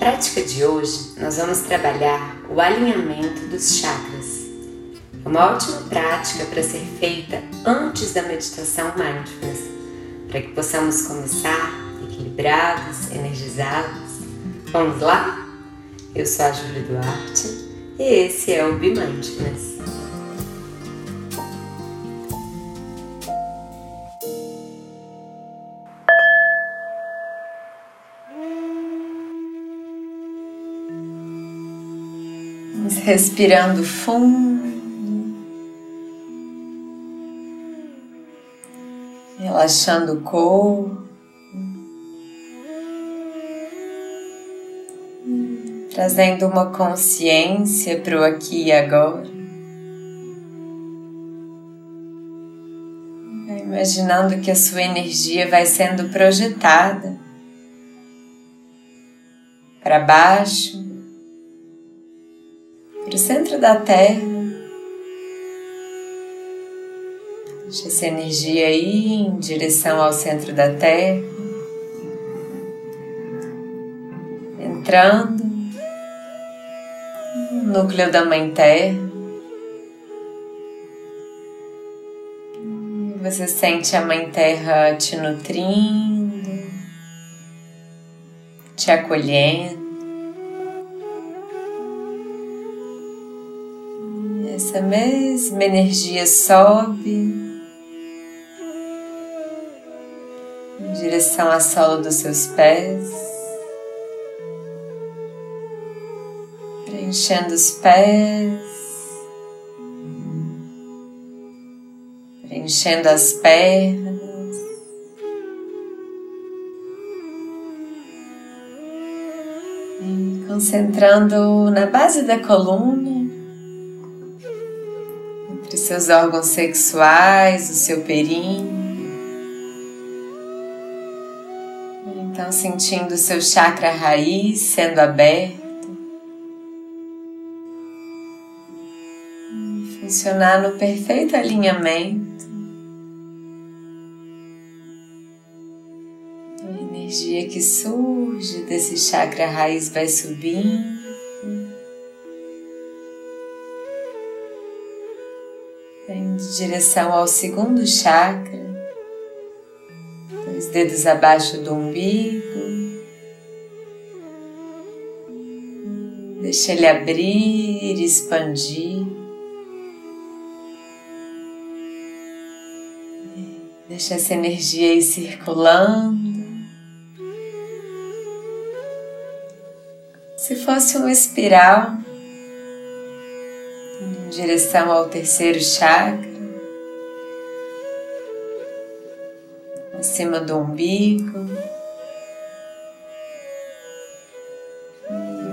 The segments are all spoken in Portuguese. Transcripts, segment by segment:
prática de hoje, nós vamos trabalhar o alinhamento dos chakras. É uma ótima prática para ser feita antes da meditação mindfulness, para que possamos começar equilibrados, energizados. Vamos lá? Eu sou a Júlia Duarte e esse é o Be Mindfulness. Respirando fundo, relaxando o corpo, trazendo uma consciência para o aqui e agora. Imaginando que a sua energia vai sendo projetada para baixo, para o centro da Terra. Deixa essa energia aí em direção ao centro da Terra, entrando no núcleo da Mãe Terra. Você sente a Mãe Terra te nutrindo, te acolhendo. Essa mesma energia sobe em direção à sola dos seus pés, preenchendo os pés, preenchendo as pernas. Concentrando na base da coluna seus órgãos sexuais, o seu períneo. Então, sentindo o seu chakra raiz sendo aberto. Funcionar no perfeito alinhamento. A energia que surge desse chakra raiz vai subindo. Direção ao segundo chakra, dois dedos abaixo do umbigo. Deixa ele abrir, expandir. Deixa essa energia ir circulando. Se fosse uma espiral, em direção ao terceiro chakra, acima do umbigo.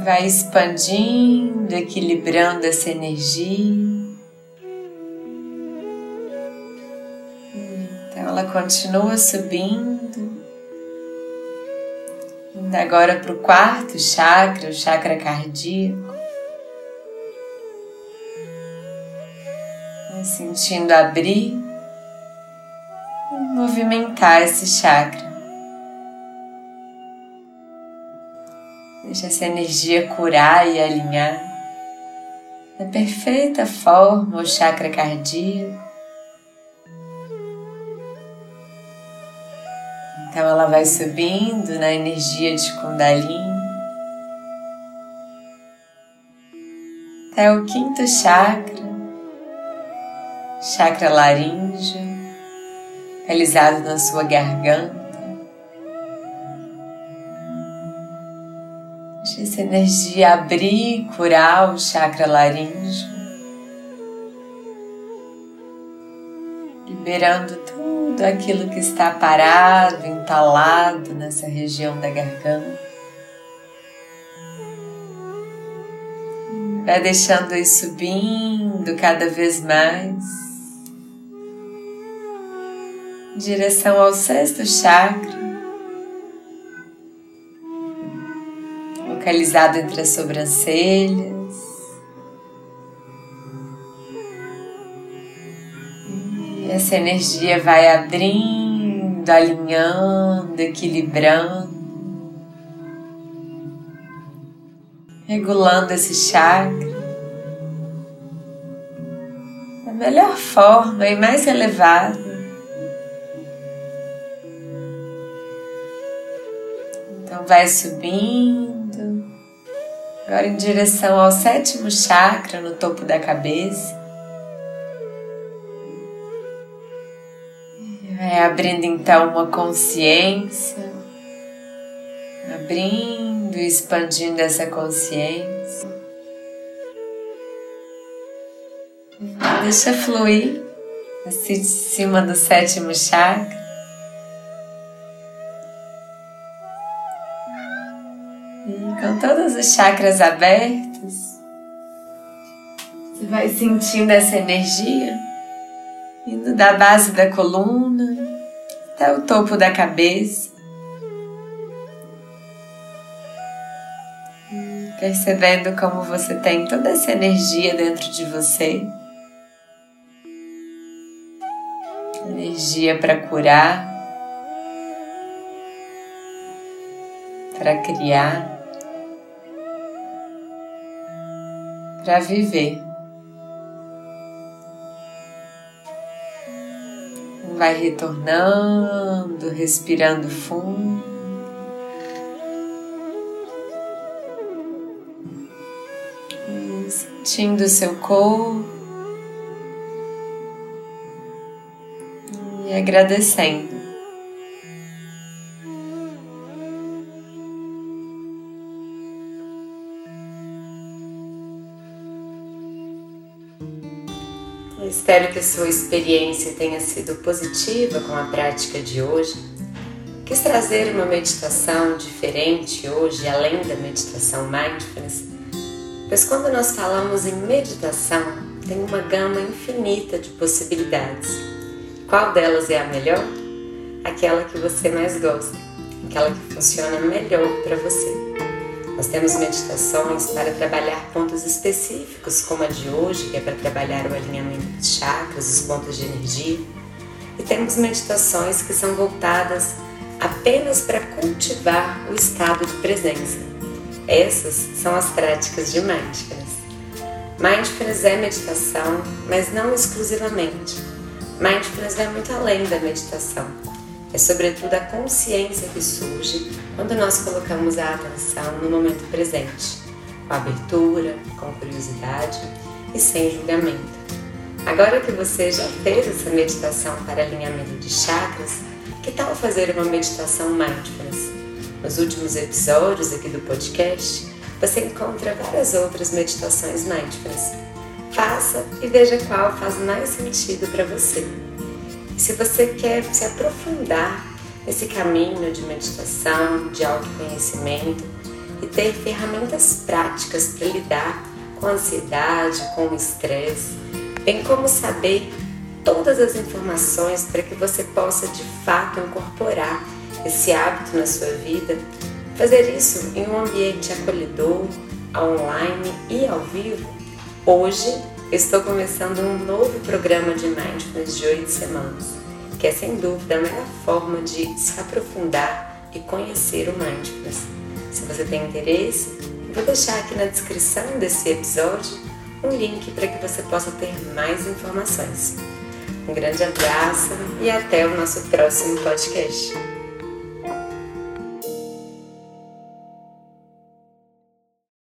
Vai expandindo, equilibrando essa energia. Então ela continua subindo. Indo agora para o quarto chakra, o chakra cardíaco. sentindo abrir movimentar esse chakra. Deixa essa energia curar e alinhar da perfeita forma o chakra cardíaco. Então ela vai subindo na energia de Kundalini até o quinto chakra, chakra laríngeo, realizado na sua garganta. Deixa essa energia abrir e curar o chakra laríngeo, liberando tudo aquilo que está parado, entalado nessa região da garganta. Vai deixando isso subindo cada vez mais direção ao sexto chakra, localizado entre as sobrancelhas. Essa energia vai abrindo, alinhando, equilibrando. regulando esse chakra da melhor forma e mais elevada. Vai subindo, agora em direção ao sétimo chakra no topo da cabeça. Vai abrindo então uma consciência, abrindo e expandindo essa consciência. Deixa fluir assim de cima do sétimo chakra. Com todos os chakras abertos, você vai sentindo essa energia indo da base da coluna até o topo da cabeça. Percebendo como você tem toda essa energia dentro de você. Energia para curar, para criar, para viver. vai retornando, respirando fundo. Sentindo o seu corpo e agradecendo. Espero que a sua experiência tenha sido positiva com a prática de hoje. Quis trazer uma meditação diferente hoje, além da meditação mindfulness, pois quando nós falamos em meditação, tem uma gama infinita de possibilidades. Qual delas é a melhor? Aquela que você mais gosta, aquela que funciona melhor para você. Nós temos meditações para trabalhar pontos específicos, como a de hoje, que é para trabalhar o alinhamento dos chakras, os pontos de energia. E temos meditações que são voltadas apenas para cultivar o estado de presença. Essas são as práticas de mindfulness. Mindfulness é meditação, mas não exclusivamente. Mindfulness vai muito além da meditação é sobretudo a consciência que surge quando nós colocamos a atenção no momento presente, com abertura, com curiosidade e sem julgamento. Agora que você já fez essa meditação para alinhamento de chakras, que tal fazer uma meditação mindfulness? Nos últimos episódios aqui do podcast, você encontra várias outras meditações mindfulness. Faça e veja qual faz mais sentido para você. Se você quer se aprofundar nesse caminho de meditação, de autoconhecimento e ter ferramentas práticas para lidar com a ansiedade, com o estresse, bem como saber todas as informações para que você possa de fato incorporar esse hábito na sua vida, fazer isso em um ambiente acolhedor, online e ao vivo, hoje estou começando um novo programa de Mindfulness de oito semanas, que é sem dúvida a melhor forma de se aprofundar e conhecer o Mindfulness. Se você tem interesse, vou deixar aqui na descrição desse episódio um link para que você possa ter mais informações. Um grande abraço e até o nosso próximo podcast.